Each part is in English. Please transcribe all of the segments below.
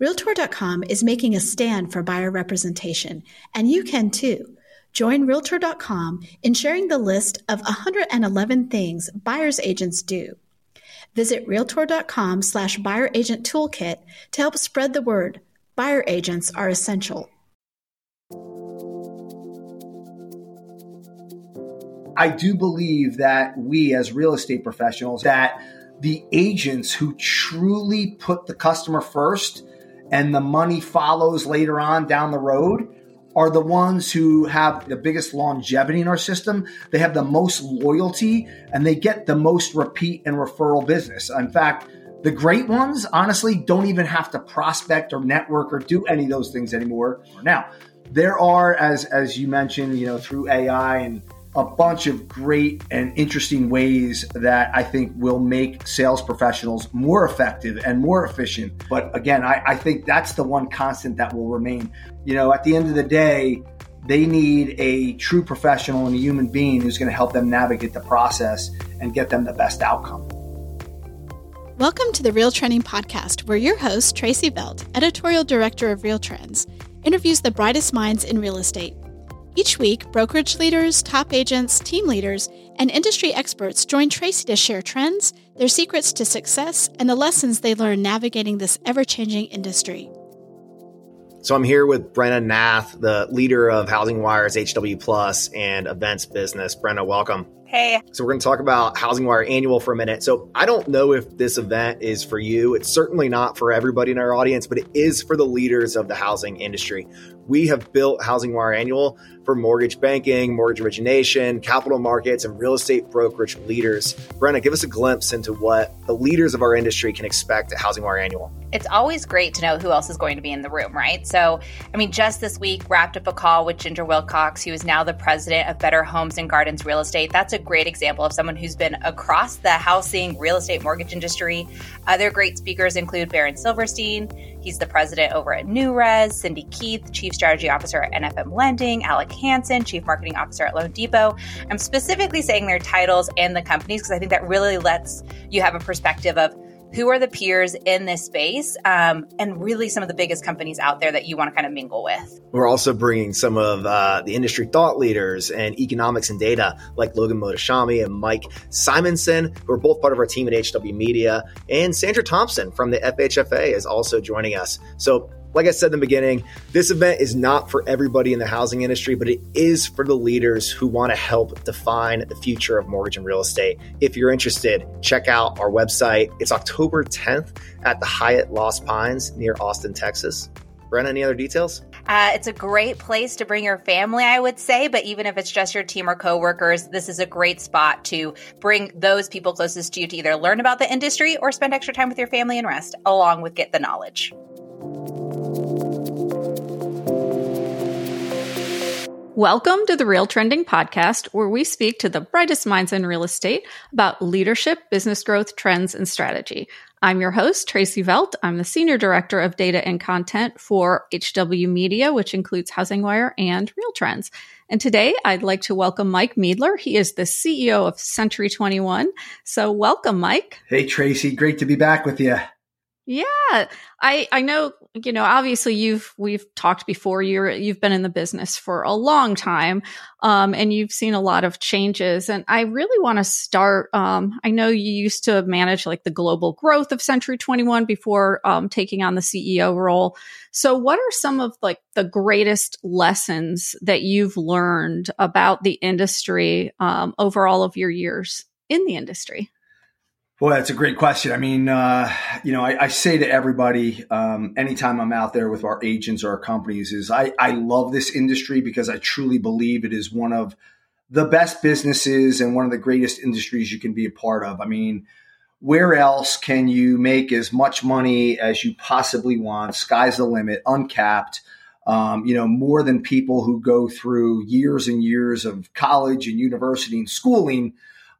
Realtor.com is making a stand for buyer representation, and you can too. Join Realtor.com in sharing the list of 111 things buyer's agents do. Visit Realtor.com slash buyer agent toolkit to help spread the word. Buyer agents are essential. I do believe that we as real estate professionals, that the agents who truly put the customer first and the money follows later on down the road are the ones who have the biggest longevity in our system. They have the most loyalty and they get the most repeat and referral business. In fact, the great ones, honestly, don't even have to prospect or network or do any of those things anymore. Now, there are, as as you mentioned, you know, through AI and a bunch of great and interesting ways that I think will make sales professionals more effective and more efficient. But again, I, I, think that's the one constant that will remain. You know, at the end of the day, they need a true professional and a human being who's going to help them navigate the process and get them the best outcome. Welcome to the Real Trending Podcast, where your host, Tracy Velt, editorial director of Real Trends, interviews the brightest minds in real estate each week, brokerage leaders, top agents, team leaders, and industry experts join Tracy to share trends, their secrets to success, and the lessons they learn navigating this ever changing industry. So I'm here with Brenna Nath, the leader of Housing Wire's HW Plus and events business. Brenna, welcome. Hey. So we're going to talk about Housing Wire Annual for a minute. So I don't know if this event is for you. It's certainly not for everybody in our audience, but it is for the leaders of the housing industry. We have built Housing Wire Annual for mortgage banking, mortgage origination, capital markets, and real estate brokerage leaders. Brenna, give us a glimpse into what the leaders of our industry can expect at Housing Wire Annual. It's always great to know who else is going to be in the room, right? So, I mean, just this week, wrapped up a call with Ginger Wilcox, who is now the president of Better Homes and Gardens Real Estate. That's a great example of someone who's been across the housing, real estate, mortgage industry. Other great speakers include Baron Silverstein. He's the president over at NewRez, Cindy Keith, chief strategy officer at NFM Lending, Alec Hansen, chief marketing officer at Loan Depot. I'm specifically saying their titles and the companies because I think that really lets you have a perspective of who are the peers in this space um, and really some of the biggest companies out there that you want to kind of mingle with. We're also bringing some of uh, the industry thought leaders and economics and data like logan mohtashami and mike simonsen who are both part of our team at hw media. And sandra thompson from the fhfa is also joining us. So like I said in the beginning, this event is not for everybody in the housing industry, but it is for the leaders who want to help define the future of mortgage and real estate. If you're interested, check out our website. It's October 10th at the Hyatt Lost Pines near Austin, Texas. Brenna, any other details? Uh, it's a great place to bring your family, I would say, but even if it's just your team or coworkers, this is a great spot to bring those people closest to you to either learn about the industry or spend extra time with your family and rest, along with get the knowledge. Welcome to the Real Trending Podcast, where we speak to the brightest minds in real estate about leadership, business growth, trends, and strategy. I'm your host, Tracy Velt. I'm the Senior Director of Data and Content for HW Media, which includes Housing Wire and Real Trends. And today I'd like to welcome Mike Miedler. He is the CEO of Century 21. So welcome, Mike. Hey, Tracy. Great to be back with you. Yeah, I I know you know obviously you've we've talked before you're you've been in the business for a long time um and you've seen a lot of changes and I really want to start um I know you used to manage like the global growth of Century 21 before um taking on the CEO role. So what are some of like the greatest lessons that you've learned about the industry um over all of your years in the industry? Well, that's a great question. I mean, uh, you know, I, I, say to everybody, um, anytime I'm out there with our agents or our companies, is I, I love this industry because I truly believe it is one of the best businesses and one of the greatest industries you can be a part of. I mean, where else can you make as much money as you possibly want? Sky's the limit, uncapped. Um, you know, more than people who go through years and years of college and university and schooling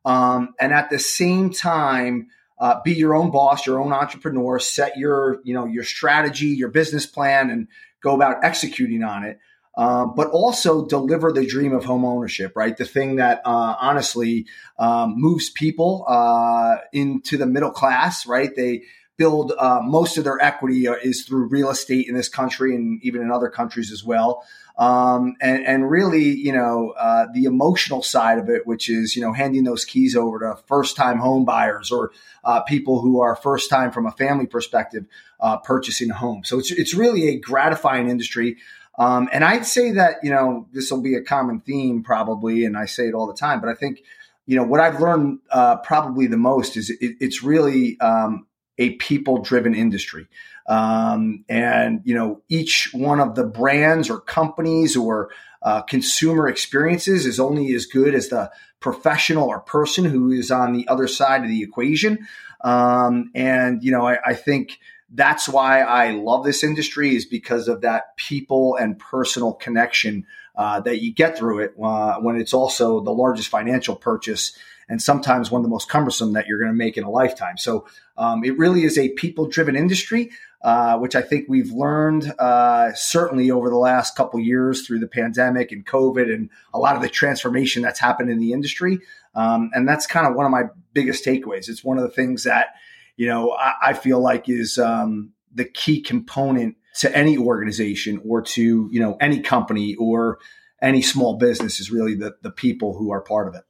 um, and at the same time uh, be your own boss, your own entrepreneur, set your you know your strategy, your business plan, and go about executing on it. Um, but also deliver the dream of home ownership, right? The thing that uh, honestly um, moves people uh, into the middle class, right? They build uh, most of their equity uh, is through real estate in this country and even in other countries as well. Um, and, and really, you know, uh, the emotional side of it, which is, you know, handing those keys over to first time home buyers or uh, people who are first time from a family perspective uh, purchasing a home. So it's, it's really a gratifying industry. Um, and I'd say that, you know, this will be a common theme probably, and I say it all the time, but I think, you know, what I've learned uh, probably the most is it, it's really um, a people driven industry. Um, and, you know, each one of the brands or companies or uh, consumer experiences is only as good as the professional or person who is on the other side of the equation. Um, and, you know, I, I think that's why I love this industry is because of that people and personal connection uh, that you get through it uh, when it's also the largest financial purchase and sometimes one of the most cumbersome that you're going to make in a lifetime. So um, it really is a people driven industry. Uh, which I think we've learned uh, certainly over the last couple years through the pandemic and COVID and a lot of the transformation that's happened in the industry. Um, and that's kind of one of my biggest takeaways. It's one of the things that, you know, I, I feel like is um, the key component to any organization or to, you know, any company or any small business is really the, the people who are part of it.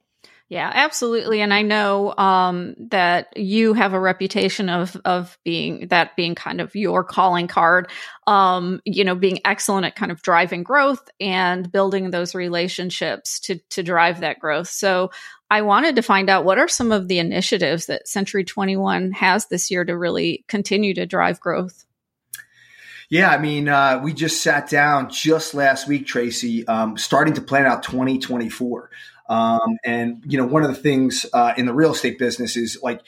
Yeah, absolutely. And I know um, that you have a reputation of of being that being kind of your calling card. Um, you know, being excellent at kind of driving growth and building those relationships to to drive that growth. So I wanted to find out what are some of the initiatives that Century 21 has this year to really continue to drive growth. Yeah, I mean, uh, we just sat down just last week, Tracy, um, starting to plan out 2024. Um, and you know, one of the things uh, in the real estate business is like,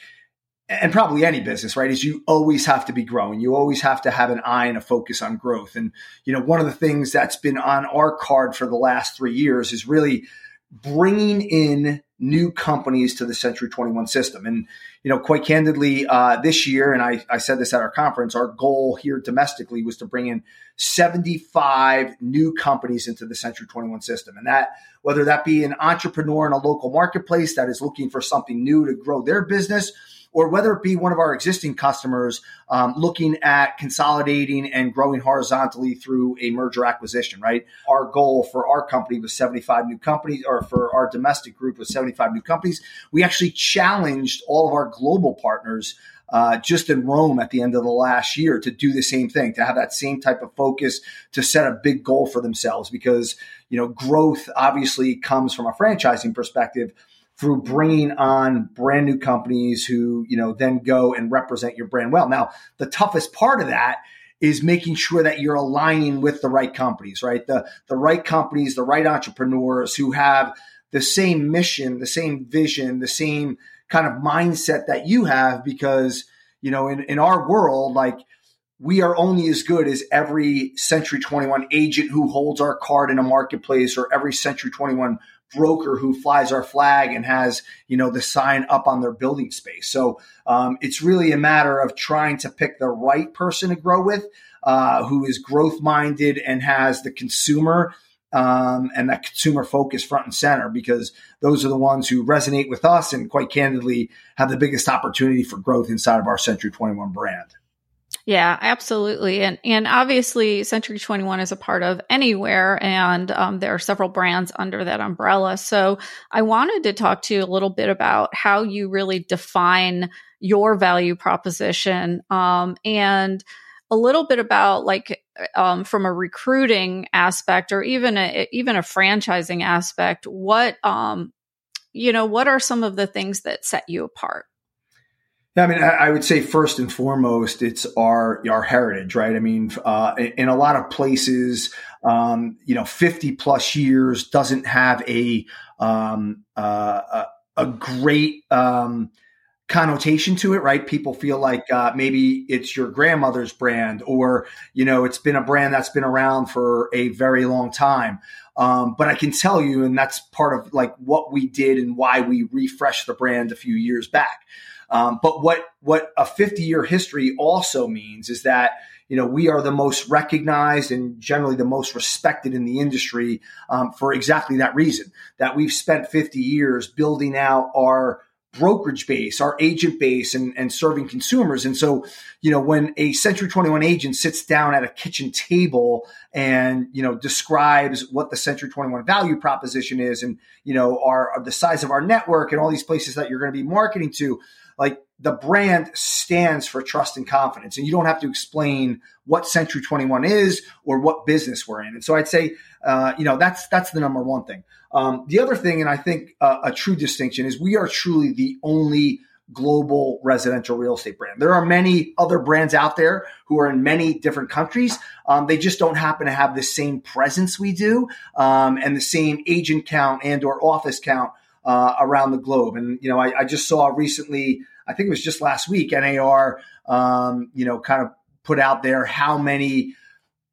and probably any business, right, is you always have to be growing. You always have to have an eye and a focus on growth. And you know, one of the things that's been on our card for the last three years is really bringing in new companies to the Century 21 system. And, you know, quite candidly, uh, this year, and I, I said this at our conference, our goal here domestically was to bring in 75 new companies into the Century 21 system. And that, whether that be an entrepreneur in a local marketplace that is looking for something new to grow their business, or whether it be one of our existing customers um, looking at consolidating and growing horizontally through a merger acquisition, right? Our goal for our company was 75 new companies, or for our domestic group was 75 new companies. We actually challenged all of our global partners. Uh, just in Rome at the end of the last year to do the same thing, to have that same type of focus, to set a big goal for themselves. Because you know, growth obviously comes from a franchising perspective, through bringing on brand new companies who, you know, then go and represent your brand well. Now, the toughest part of that is making sure that you're aligning with the right companies, right? The the right companies, the right entrepreneurs who have the same mission, the same vision, the same kind of mindset that you have because, you know, in, in our world, like we are only as good as every Century 21 agent who holds our card in a marketplace or every Century 21 broker who flies our flag and has you know the sign up on their building space. So um, it's really a matter of trying to pick the right person to grow with, uh, who is growth minded and has the consumer. Um, and that consumer focus front and center because those are the ones who resonate with us and quite candidly have the biggest opportunity for growth inside of our Century 21 brand. Yeah, absolutely. And and obviously Century 21 is a part of Anywhere and um, there are several brands under that umbrella. So I wanted to talk to you a little bit about how you really define your value proposition um, and a little bit about like um, from a recruiting aspect or even a even a franchising aspect what um you know what are some of the things that set you apart I mean, I would say first and foremost, it's our our heritage, right? I mean, uh, in a lot of places, um, you know, fifty plus years doesn't have a um, uh, a, a, great um, connotation to it, right? People feel like uh, maybe it's your grandmother's brand, or you know, it's been a brand that's been around for a very long time. Um, but I can tell you, and that's part of like what we did and why we refreshed the brand a few years back. Um, but what what a 50 year history also means is that you know we are the most recognized and generally the most respected in the industry um, for exactly that reason that we've spent 50 years building out our brokerage base, our agent base, and, and serving consumers. And so, you know, when a Century 21 agent sits down at a kitchen table and, you know, describes what the Century 21 value proposition is and, you know, our, the size of our network and all these places that you're going to be marketing to, like the brand stands for trust and confidence. And you don't have to explain what Century 21 is or what business we're in. And so I'd say, uh, you know, that's, that's the number one thing. Um, the other thing, and I think uh, a true distinction is we are truly the only global residential real estate brand. There are many other brands out there who are in many different countries. Um, they just don't happen to have the same presence we do um, and the same agent count and or office count uh, around the globe. And you know, I, I, just saw recently, I think it was just last week, NAR, um, you know, kind of put out there how many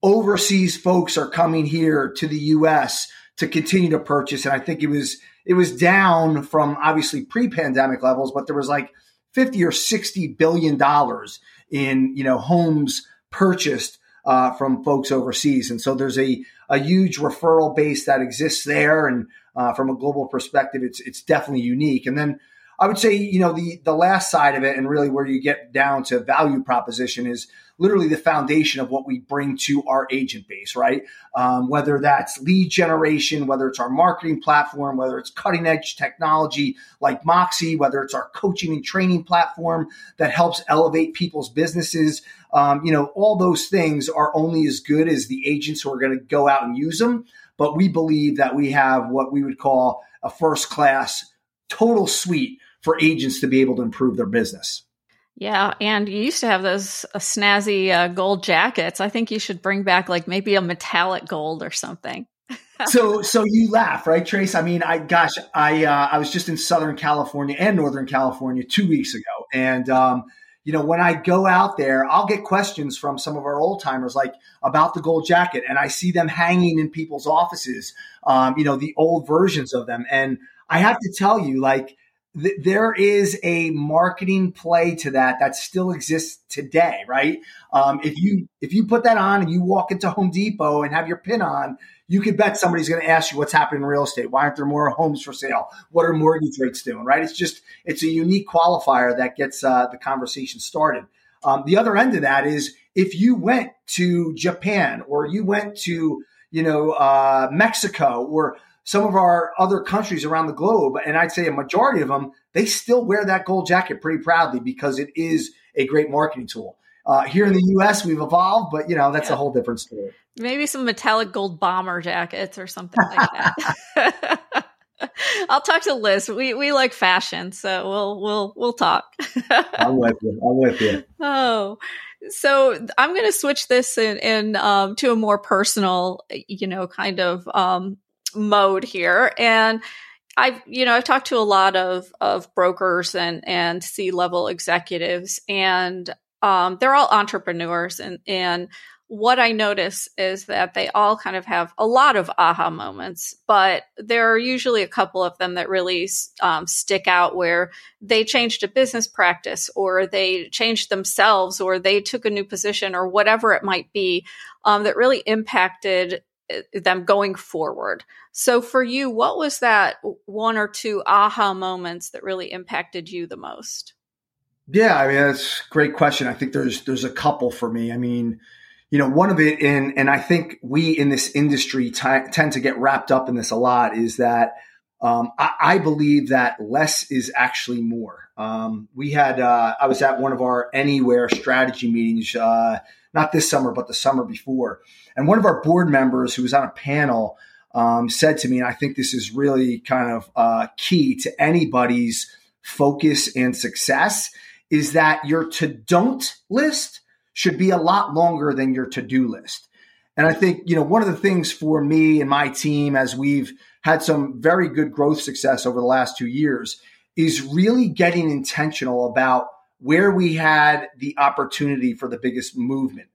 overseas folks are coming here to the U.S. to continue to purchase. And I think it was it was down from obviously pre-pandemic levels, but there was like fifty or sixty billion dollars in you know homes purchased uh, from folks overseas. And so there's a, a huge referral base that exists there. And uh, from a global perspective, it's it's definitely unique. And then I would say, you know, the the last side of it, and really where you get down to value proposition is literally the foundation of what we bring to our agent base, right? Um, whether that's lead generation, whether it's our marketing platform, whether it's cutting edge technology like Moxie, whether it's our coaching and training platform that helps elevate people's businesses. Um, you know, all those things are only as good as the agents who are going to go out and use them but we believe that we have what we would call a first class total suite for agents to be able to improve their business. Yeah, and you used to have those uh, snazzy uh, gold jackets. I think you should bring back like maybe a metallic gold or something. so, so you laugh, right, Trace? I mean, I gosh, I uh, I was just in Southern California and Northern California two weeks ago, and um, you know, when I go out there, I'll get questions from some of our old timers like about the gold jacket, and I see them hanging in people's offices. Um, you know, the old versions of them, and I have to tell you, like, th- there is a marketing play to that that still exists today, right? Um, if you if you put that on and you walk into Home Depot and have your pin on, you could bet somebody's going to ask you what's happening in real estate. Why aren't there more homes for sale? What are mortgage rates doing? Right? It's just it's a unique qualifier that gets uh, the conversation started. Um, the other end of that is if you went to Japan or you went to you know uh, Mexico or some of our other countries around the globe, and I'd say a majority of them, they still wear that gold jacket pretty proudly because it is a great marketing tool. Uh, here in the U.S., we've evolved, but you know that's yeah. a whole different story. Maybe some metallic gold bomber jackets or something like that. I'll talk to Liz. We we like fashion, so we'll we'll we'll talk. I'm with you. I'm with you. Oh, so I'm going to switch this in, in um, to a more personal, you know, kind of um, mode here, and I've you know I've talked to a lot of of brokers and and C level executives, and um, they're all entrepreneurs and and what I notice is that they all kind of have a lot of aha moments, but there are usually a couple of them that really um, stick out where they changed a business practice or they changed themselves or they took a new position or whatever it might be um, that really impacted uh, them going forward. So for you, what was that one or two aha moments that really impacted you the most? Yeah, I mean that's a great question. I think there's there's a couple for me. I mean, you know, one of it, and and I think we in this industry t- tend to get wrapped up in this a lot, is that um, I, I, believe that less is actually more. Um, we had uh, I was at one of our anywhere strategy meetings, uh, not this summer, but the summer before, and one of our board members who was on a panel um, said to me, and I think this is really kind of uh, key to anybody's focus and success, is that your to don't list should be a lot longer than your to-do list. And I think, you know, one of the things for me and my team as we've had some very good growth success over the last 2 years is really getting intentional about where we had the opportunity for the biggest movement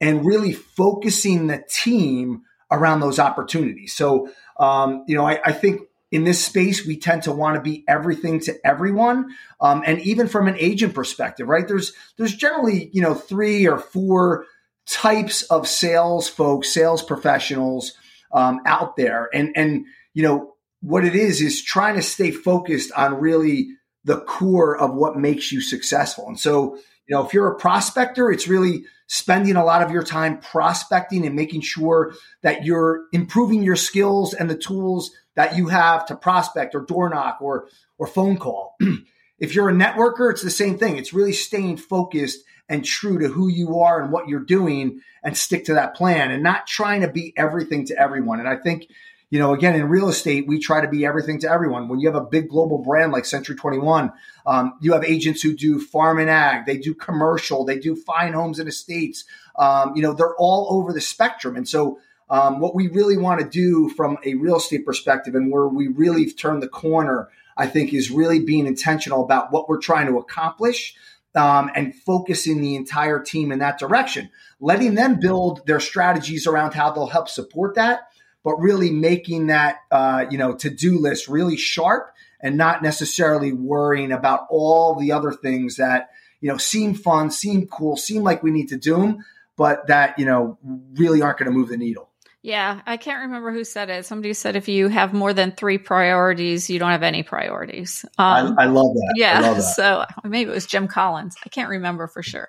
and really focusing the team around those opportunities. So, um, you know, I, I think in this space, we tend to want to be everything to everyone, um, and even from an agent perspective, right? There's there's generally you know three or four types of sales folks, sales professionals um, out there, and and you know what it is is trying to stay focused on really the core of what makes you successful. And so, you know, if you're a prospector, it's really spending a lot of your time prospecting and making sure that you're improving your skills and the tools that you have to prospect or door knock or or phone call. if you're a networker, it's the same thing. It's really staying focused and true to who you are and what you're doing and stick to that plan and not trying to be everything to everyone. And I think you know, again, in real estate, we try to be everything to everyone. When you have a big global brand like Century 21, um, you have agents who do farm and ag, they do commercial, they do fine homes and estates. Um, you know, they're all over the spectrum. And so, um, what we really want to do from a real estate perspective and where we really turn the corner, I think, is really being intentional about what we're trying to accomplish. Um, and focusing the entire team in that direction, letting them build their strategies around how they'll help support that but really making that uh, you know to do list really sharp and not necessarily worrying about all the other things that you know seem fun, seem cool, seem like we need to do them, but that you know really aren't going to move the needle. Yeah, I can't remember who said it. Somebody said if you have more than three priorities, you don't have any priorities. Um, I, I, love that. Yeah. Love that. So maybe it was Jim Collins. I can't remember for sure.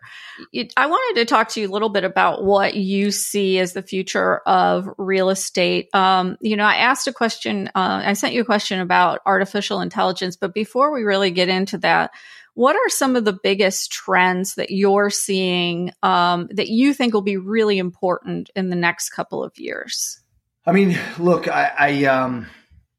It, I wanted to talk to you a little bit about what you see as the future of real estate. Um, you know, I asked a question, uh, I sent you a question about artificial intelligence, but before we really get into that, what are some of the biggest trends that you're seeing um, that you think will be really important in the next couple of years? I mean, look, I, I um,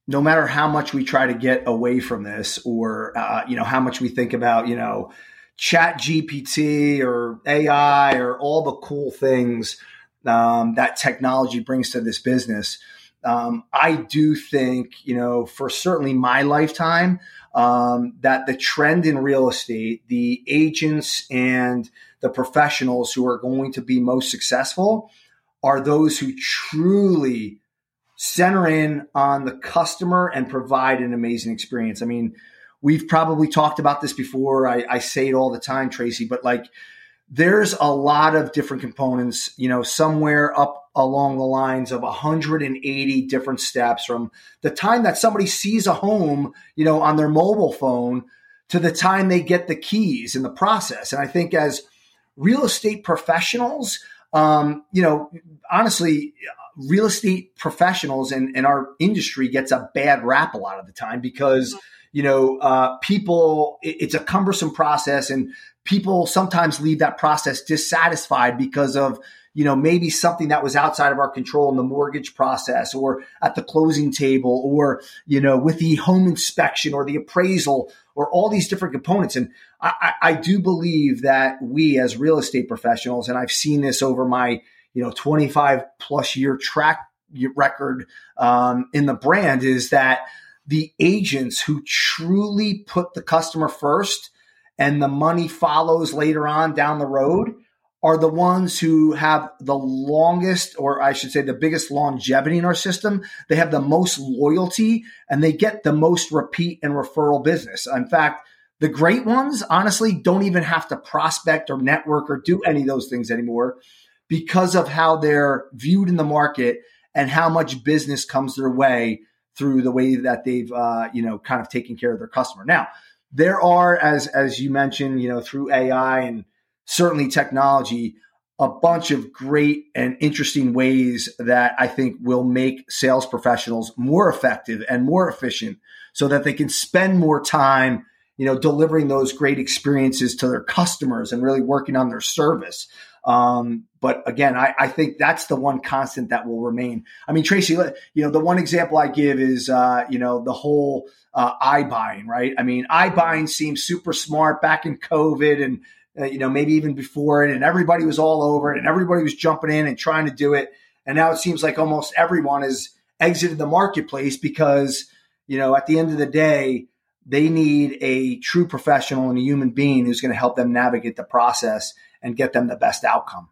no matter how much we try to get away from this, or uh, you know, how much we think about, you know, Chat GPT or AI or all the cool things um, that technology brings to this business. Um, I do think, you know, for certainly my lifetime, um, that the trend in real estate, the agents and the professionals who are going to be most successful are those who truly center in on the customer and provide an amazing experience. I mean, we've probably talked about this before. I, I say it all the time, Tracy, but like there's a lot of different components, you know, somewhere up along the lines of 180 different steps from the time that somebody sees a home, you know, on their mobile phone to the time they get the keys in the process. And I think as real estate professionals, um, you know, honestly, real estate professionals and, and our industry gets a bad rap a lot of the time because, you know, uh, people, it, it's a cumbersome process and people sometimes leave that process dissatisfied because of you know maybe something that was outside of our control in the mortgage process or at the closing table or you know with the home inspection or the appraisal or all these different components. And I, I do believe that we as real estate professionals and i've seen this over my you know 25 plus year track record um, in the brand is that the agents who truly put the customer first and the money follows later on down the road are the ones who have the longest, or I should say, the biggest longevity in our system. They have the most loyalty and they get the most repeat and referral business. In fact, the great ones, honestly, don't even have to prospect or network or do any of those things anymore because of how they're viewed in the market and how much business comes their way through the way that they've, uh, you know, kind of taken care of their customer. Now, there are, as as you mentioned, you know, through AI and certainly technology, a bunch of great and interesting ways that I think will make sales professionals more effective and more efficient, so that they can spend more time, you know, delivering those great experiences to their customers and really working on their service. Um, but again, I, I, think that's the one constant that will remain. I mean, Tracy, you know, the one example I give is, uh, you know, the whole uh, iBuying, right? I mean, i buying seemed super smart back in COVID and, uh, you know, maybe even before it, and everybody was all over it and everybody was jumping in and trying to do it. And now it seems like almost everyone has exited the marketplace because, you know, at the end of the day, they need a true professional and a human being who's going to help them navigate the process and get them the best outcome.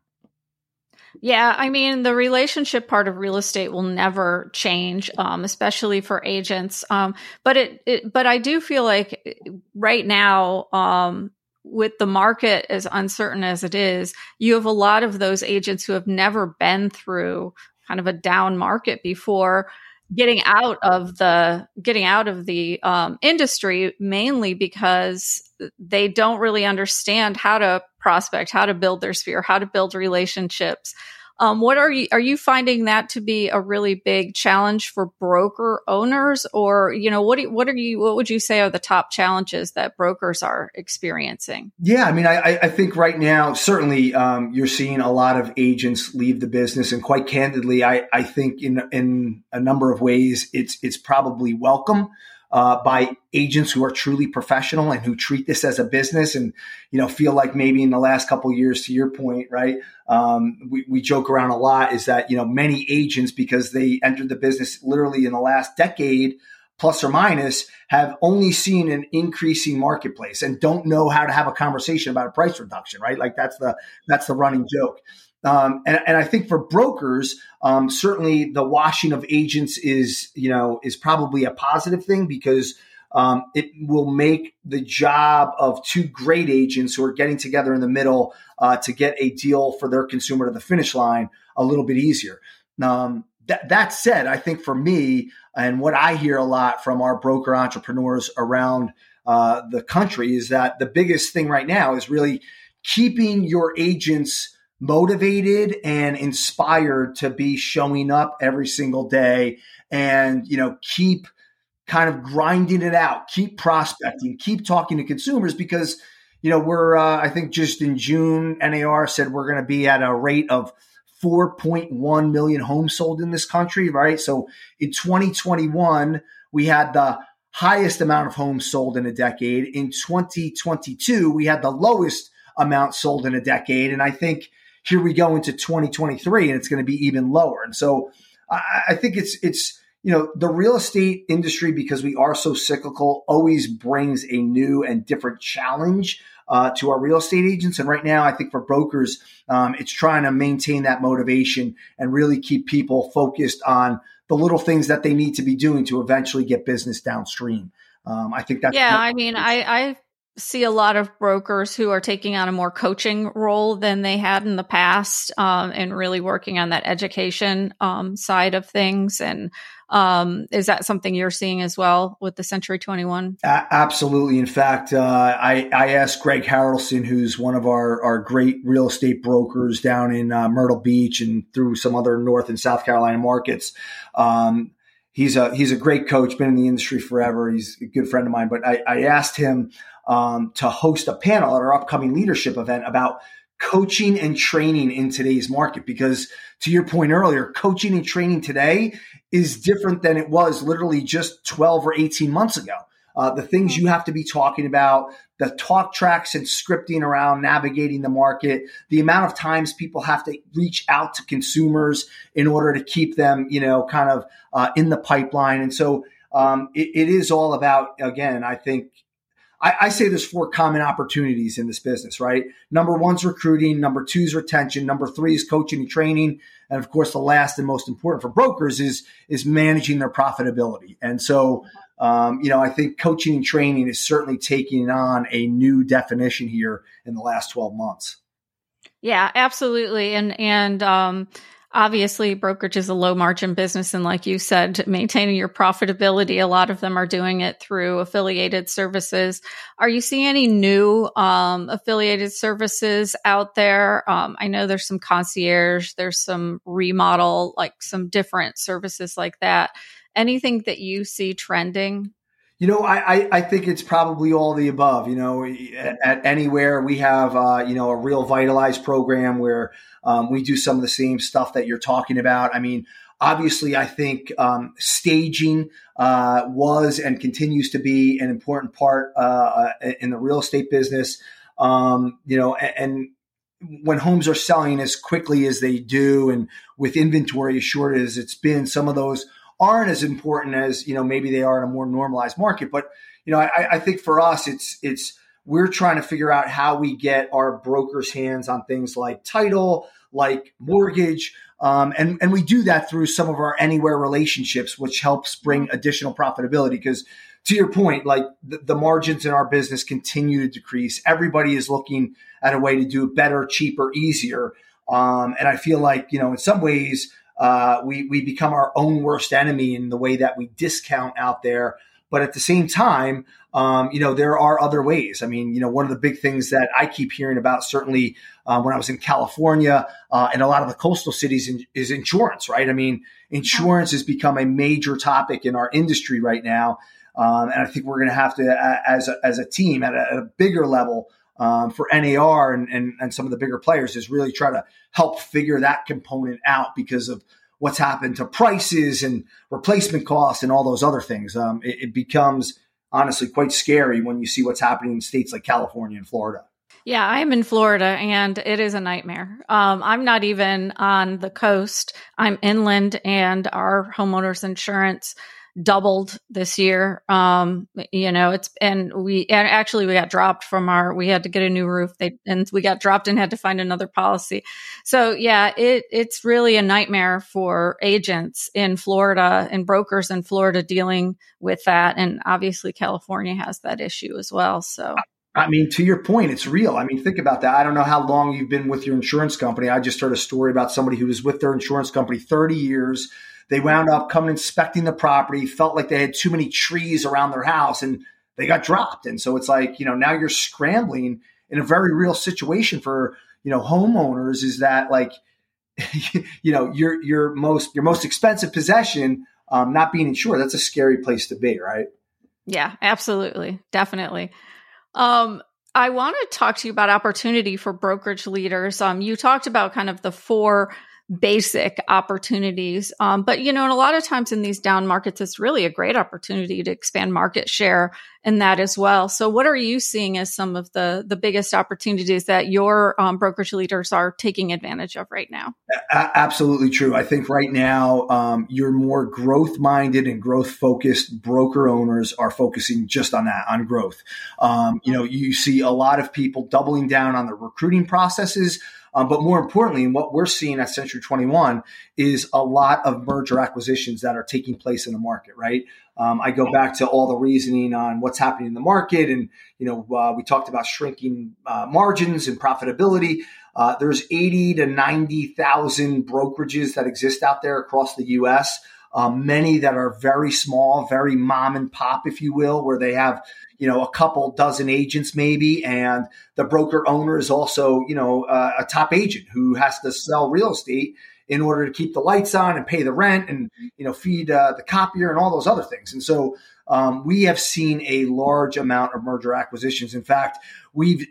Yeah, I mean, the relationship part of real estate will never change, um, especially for agents. Um, but it, it, but I do feel like right now, um, with the market as uncertain as it is, you have a lot of those agents who have never been through kind of a down market before getting out of the getting out of the um, industry mainly because they don't really understand how to prospect, how to build their sphere, how to build relationships. Um, what are you are you finding that to be a really big challenge for broker owners, or you know what do, what are you what would you say are the top challenges that brokers are experiencing? Yeah, I mean, I, I think right now certainly um, you're seeing a lot of agents leave the business, and quite candidly, I, I think in in a number of ways it's it's probably welcome uh, by agents who are truly professional and who treat this as a business and you know feel like maybe in the last couple years to your point right um, we, we joke around a lot is that you know many agents because they entered the business literally in the last decade plus or minus have only seen an increasing marketplace and don't know how to have a conversation about a price reduction right? Like that's the that's the running joke um, and, and, I think for brokers, um, certainly the washing of agents is, you know, is probably a positive thing because um, it will make the job of two great agents who are getting together in the middle uh, to get a deal for their consumer to the finish line a little bit easier. Um, that, that said, I think for me and what I hear a lot from our broker entrepreneurs around uh, the country is that the biggest thing right now is really keeping your agents motivated and inspired to be showing up every single day and you know keep kind of grinding it out keep prospecting keep talking to consumers because you know we're uh, i think just in june nar said we're going to be at a rate of 4.1 million homes sold in this country right? So in 2021 we had the highest amount of homes sold in a decade. In 2022 we had the lowest amount sold in a decade. And i think here we go into 2023 and it's going to be even lower. And so I, I think it's, it's, you know, the real estate industry, because we are so cyclical, always brings a new and different challenge uh, to our real estate agents. And right now, I think for brokers, um, it's trying to maintain that motivation and really keep people focused on the little things that they need to be doing to eventually get business downstream. Um, I think that's yeah. I mean, I I see a lot of brokers who are taking on a more coaching role than they had in the past um, and really working on that education um, side of things. And um, is that something you're seeing as well with the century 21 absolutely. In fact uh, I, I, asked greg harrelson who's one of our, our great real estate brokers down in uh, myrtle beach and through some other north and south carolina markets. Um, he's a he's a great coach been in the industry forever. He's a good friend of mine. But i, I asked him um, to host a panel at our upcoming leadership event about coaching and training in today's market. Because to your point earlier, coaching and training today is different than it was literally just 12 or 18 months ago. Uh, the things you have to be talking about, the talk tracks and scripting around navigating the market, the amount of times people have to reach out to consumers in order to keep them, you know, kind of uh, in the pipeline. And so um, it, it is all about, again, I think I, I, say there's four common opportunities in this business, right? Number one's recruiting, number two is retention, number three is coaching and training, and of course, the last and most important for brokers is is managing their profitability. And so, um, you know, I think coaching and training is certainly taking on a new definition here in the last 12 months. Yeah, absolutely, and and um, obviously brokerage is a low margin business and like you said maintaining your profitability a lot of them are doing it through affiliated services. Are you seeing any new um, affiliated services out there? Um, i know there's some concierge there's some remodel like some different services like that. Anything that you see trending you know, I, I, think it's probably all the above. You know, at, at anywhere we have, uh, you know, a RealVitalize program where um, we do some of the same stuff that you're talking about. I mean, obviously, I think um, staging uh, was and continues to be an important part uh, uh in the real estate business. Um, you know, and, and when homes are selling as quickly as they do and with inventory as short as it's been, some of those aren't as important as you know maybe they are in a more normalized market. But you know, I, I think for us, it's it's we're trying to figure out how we get our brokers' hands on things like title, like mortgage. Um, and, and we do that through some of our anywhere relationships, which helps bring additional profitability. Because to your point, like the, the, margins in our business continue to decrease. Everybody is looking at a way to do it better, cheaper, easier. Um, and I feel like, you know, in some ways, uh, we we become our own worst enemy in the way that we discount out there. But at the same time, um, you know, there are other ways. I mean, you know, one of the big things that I keep hearing about, certainly uh, when I was in California uh, and a lot of the coastal cities, in, is insurance, right? I mean, insurance has become a major topic in our industry right now. Um, and I think we're going to have to, as a, as a team at a, at a bigger level, um, for NAR and, and, and some of the bigger players is really try to help figure that component out because of what's happened to prices and replacement costs and all those other things. Um, it, it becomes honestly quite scary when you see what's happening in states like California and Florida. Yeah, I'm in Florida and it is a nightmare. Um, I'm not even on the coast. I'm inland and our homeowners insurance doubled this year. Um, you know, it's and we and actually we got dropped from our we had to get a new roof. They and we got dropped and had to find another policy. So yeah, it it's really a nightmare for agents in Florida and brokers in Florida dealing with that. And obviously California has that issue as well. So I mean, to your point, it's real. I mean, think about that. I don't know how long you've been with your insurance company. I just heard a story about somebody who was with their insurance company 30 years they wound up coming inspecting the property, felt like they had too many trees around their house, and they got dropped. And so it's like, you know, now you're scrambling in a very real situation for, you know, homeowners is that like, you know, your your most your most expensive possession um, not being insured. That's a scary place to be, right? Yeah, absolutely, definitely. Um, I want to talk to you about opportunity for brokerage leaders. Um, you talked about kind of the four basic opportunities. Um, but you know, and a lot of times in these down markets, it's really a great opportunity to expand market share in that as well. So, what are you seeing as some of the the biggest opportunities that your um, brokerage leaders are taking advantage of right now? A- absolutely true. I think right now, um, your more growth minded and growth focused broker owners are focusing just on that, on growth. Um, you know, you see a lot of people doubling down on the recruiting processes. Um, but more importantly, and what we're seeing at Century 21 is a lot of merger acquisitions that are taking place in the market, right? Um, I go back to all the reasoning on what's happening in the market, and you know, uh, we talked about shrinking uh, margins and profitability. Uh, there's 80 to 90,000 brokerages that exist out there across the U.S. Um, many that are very small, very mom and pop, if you will, where they have you know, a couple dozen agents maybe, and the broker owner is also, you know, uh, a top agent who has to sell real estate in order to keep the lights on and pay the rent and you know feed uh, the copier and all those other things. And so um, we have seen a large amount of merger acquisitions. In fact, we've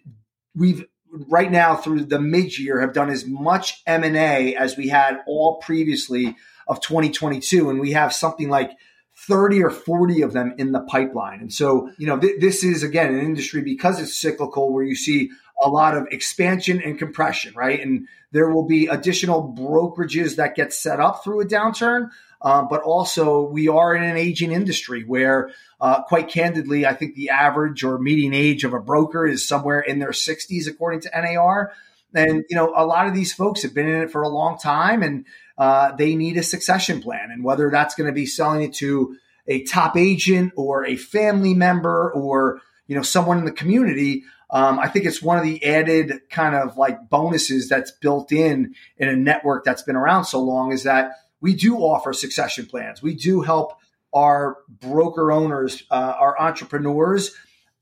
we've right now through the mid year have done as much M and A as we had all previously of 2022, and we have something like 30 or 40 of them in the pipeline. And so, you know, th- this is again an industry because it's cyclical where you see a lot of expansion and compression, right? And there will be additional brokerages that get set up through a downturn. Uh, but also, we are in an aging industry where, uh, quite candidly, I think the average or median age of a broker is somewhere in their 60s, according to NAR. And, you know, a lot of these folks have been in it for a long time and uh, they need a succession plan. And whether that's going to be selling it to a top agent or a family member or, you know, someone in the community, um, I think it's one of the added kind of like bonuses that's built in in a network that's been around so long is that we do offer succession plans. We do help our broker owners, uh, our entrepreneurs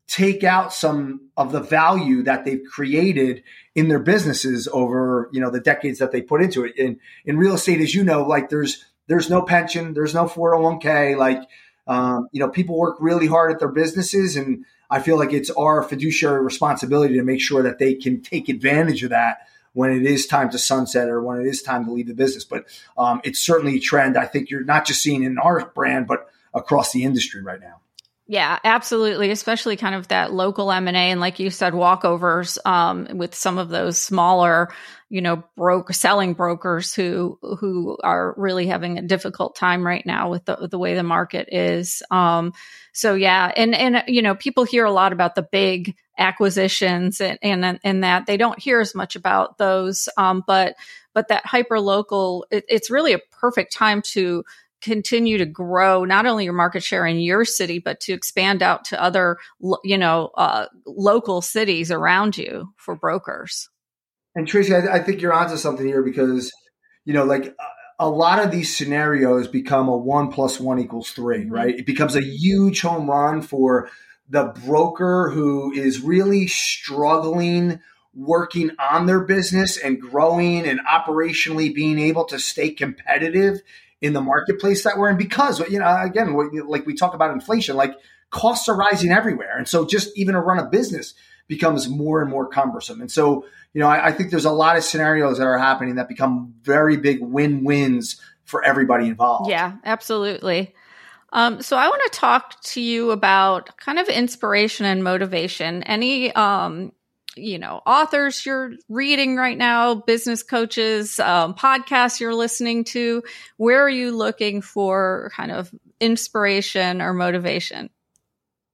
take out some of the value that they've created in their businesses over you know the decades that they put into it. In in real estate as you know like there's there's no pension there's no 401k like um, you know people work really hard at their businesses and i feel like it's our fiduciary responsibility to make sure that they can take advantage of that when it is time to sunset or when it is time to leave the business. But um, it's certainly a trend i think you're not just seeing in our brand but across the industry right now yeah, absolutely. Especially kind of that local M and A, and like you said, walkovers um, with some of those smaller, you know, broke selling brokers who who are really having a difficult time right now with the the way the market is. Um, so yeah, and and you know, people hear a lot about the big acquisitions and and and that they don't hear as much about those. Um, but but that hyper local, it, it's really a perfect time to continue to grow not only your market share in your city but to expand out to other you know uh, local cities around you for brokers and tracy I, I, think you're onto something here because you know like a lot of these scenarios become a one plus one equals 3 mm-hmm. right? It becomes a huge home run for the broker who is really struggling working on their business and growing and operationally being able to stay competitive in the marketplace that we're in because you know again like we talk about inflation like costs are rising everywhere. And so just even to run a business becomes more and more cumbersome. And so you know I, I think there's a lot of scenarios that are happening that become very big win-wins for everybody involved. Yeah absolutely. Um, so I want to talk to you about kind of inspiration and motivation. Any um, you know, authors you're reading right now, business coaches, um, podcasts you're listening to? Where are you looking for kind of inspiration or motivation?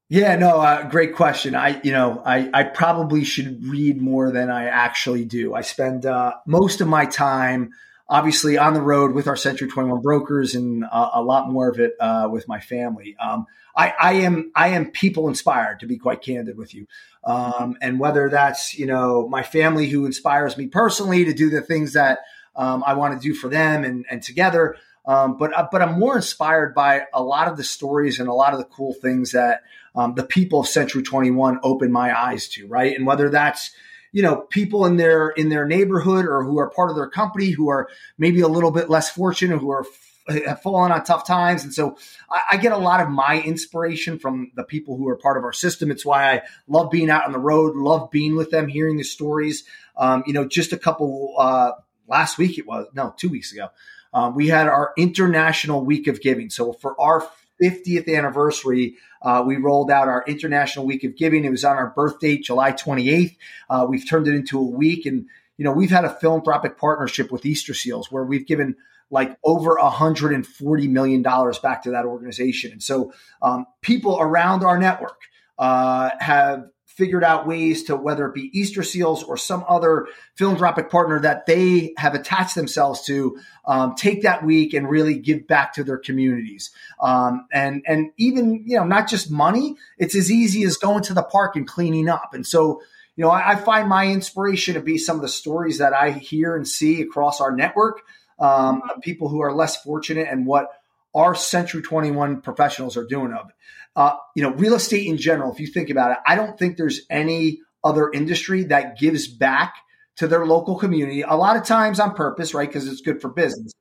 Yeah, no, uh, great question. I, you know, I, I probably should read more than I actually do. I spend uh, most of my time, obviously, on the road with our Century 21 brokers, and uh, a lot more of it uh, with my family. Um, I, I am I am people inspired to be quite candid with you. Um, and whether that's you know my family who inspires me personally to do the things that um, I want to do for them and, and together, um, but uh, but I'm more inspired by a lot of the stories and a lot of the cool things that um, the people of Century 21 open my eyes to, right? And whether that's you know people in their in their neighborhood or who are part of their company who are maybe a little bit less fortunate, who are have fallen on tough times. And so I, I, get a lot of my inspiration from the people who are part of our system. It's why I love being out on the road, love being with them, hearing the stories. Um, you know, just a couple, uh, last week it was, no, two weeks ago, um, we had our International Week of Giving. So for our 50th anniversary, uh, we rolled out our International Week of Giving. It was on our birth date, July 28th. Uh, we've turned it into a week and you know, we've had a philanthropic partnership with Easter Seals where we've given like over $140 million back to that organization. And so um, people around our network uh, have figured out ways to whether it be Easter Seals or some other philanthropic partner that they have attached themselves to, um, take that week and really give back to their communities. Um, and and even you know not just money, it's as easy as going to the park and cleaning up. And so you know I, I find my inspiration to be some of the stories that I hear and see across our network um, people who are less fortunate and what our Century 21 professionals are doing of it. Uh, you know, real estate in general, if you think about it, I don't think there's any other industry that gives back to their local community. A lot of times on purpose, right? Because it's good for business.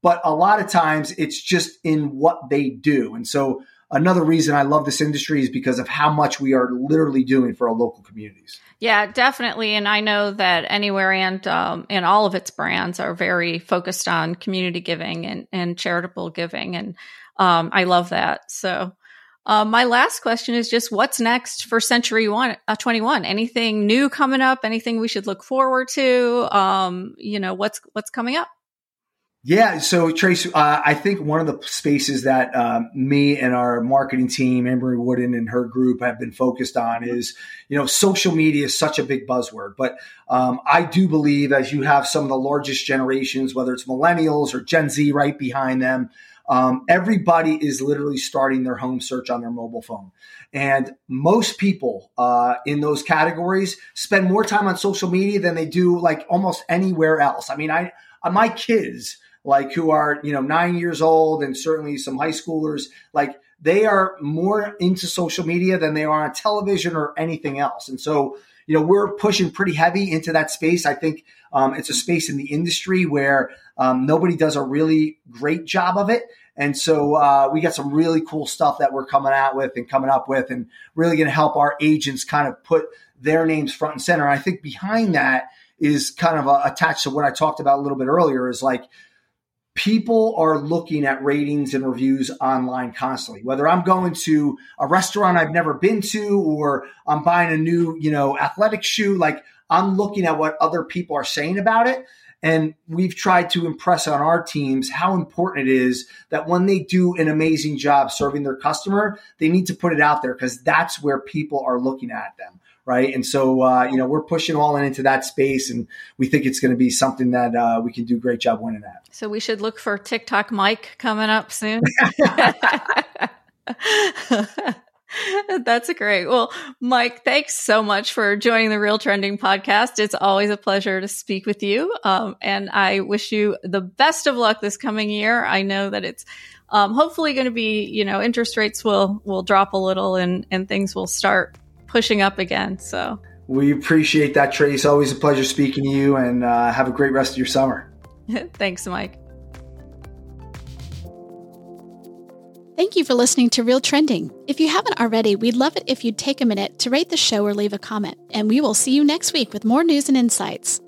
But a lot of times it's just in what they do. And so another reason I love this industry is because of how much we are literally doing for our local communities. Yeah, definitely. And I know that Anywhere and um, and all of its brands are very focused on community giving and, and charitable giving, and um, I love that. So. Uh, my last question is just what's next for Century One uh, Twenty One? Anything new coming up? Anything we should look forward to? Um, you know what's what's coming up? Yeah, so Trace, uh, I think one of the spaces that um, me and our marketing team, Emery Wooden and her group, have been focused on is, you know, social media is such a big buzzword, but um, I do believe as you have some of the largest generations, whether it's millennials or Gen Z right behind them, um, everybody is literally starting their home search on their mobile phone. And most people uh, in those categories spend more time on social media than they do like almost anywhere else. I mean, I my kids like who are, you know, nine years old and certainly some high schoolers, like they are more into social media than they are on television or anything else. And so, you know, we're pushing pretty heavy into that space. I think um, it's a space in the industry where um, nobody does a really great job of it. And so uh, we got some really cool stuff that we're coming out with and coming up with, and really going to help our agents kind of put their names front and center. And I think behind that is kind of uh, attached to what I talked about a little bit earlier is like people are looking at ratings and reviews online constantly. Whether i'm going to a restaurant i've never been to or i'm buying a new you know athletic shoe like i'm looking at what other people are saying about it. And we've tried to impress on our teams how important it is that when they do an amazing job serving their customer they need to put it out there because that's where people are looking at them right? And so, uh, you know, we're pushing all in into that space, and we think it's going to be something that uh, we can do a great job winning at. So we should look for TikTok Mike coming up soon. That's great. Well, Mike, thanks so much for joining the Real Trending podcast. It's always a pleasure to speak with you. Um, and I wish you the best of luck this coming year. I know that it's um, hopefully going to be, you know, interest rates will will drop a little and and things will start pushing up again. So we appreciate that, Trace. Always a pleasure speaking to you, and uh, have a great rest of your summer. Thanks, Mike. Thank you for listening to Real Trending. If you haven't already, we'd love it if you'd take a minute to rate the show or leave a comment, and we will see you next week with more news and insights.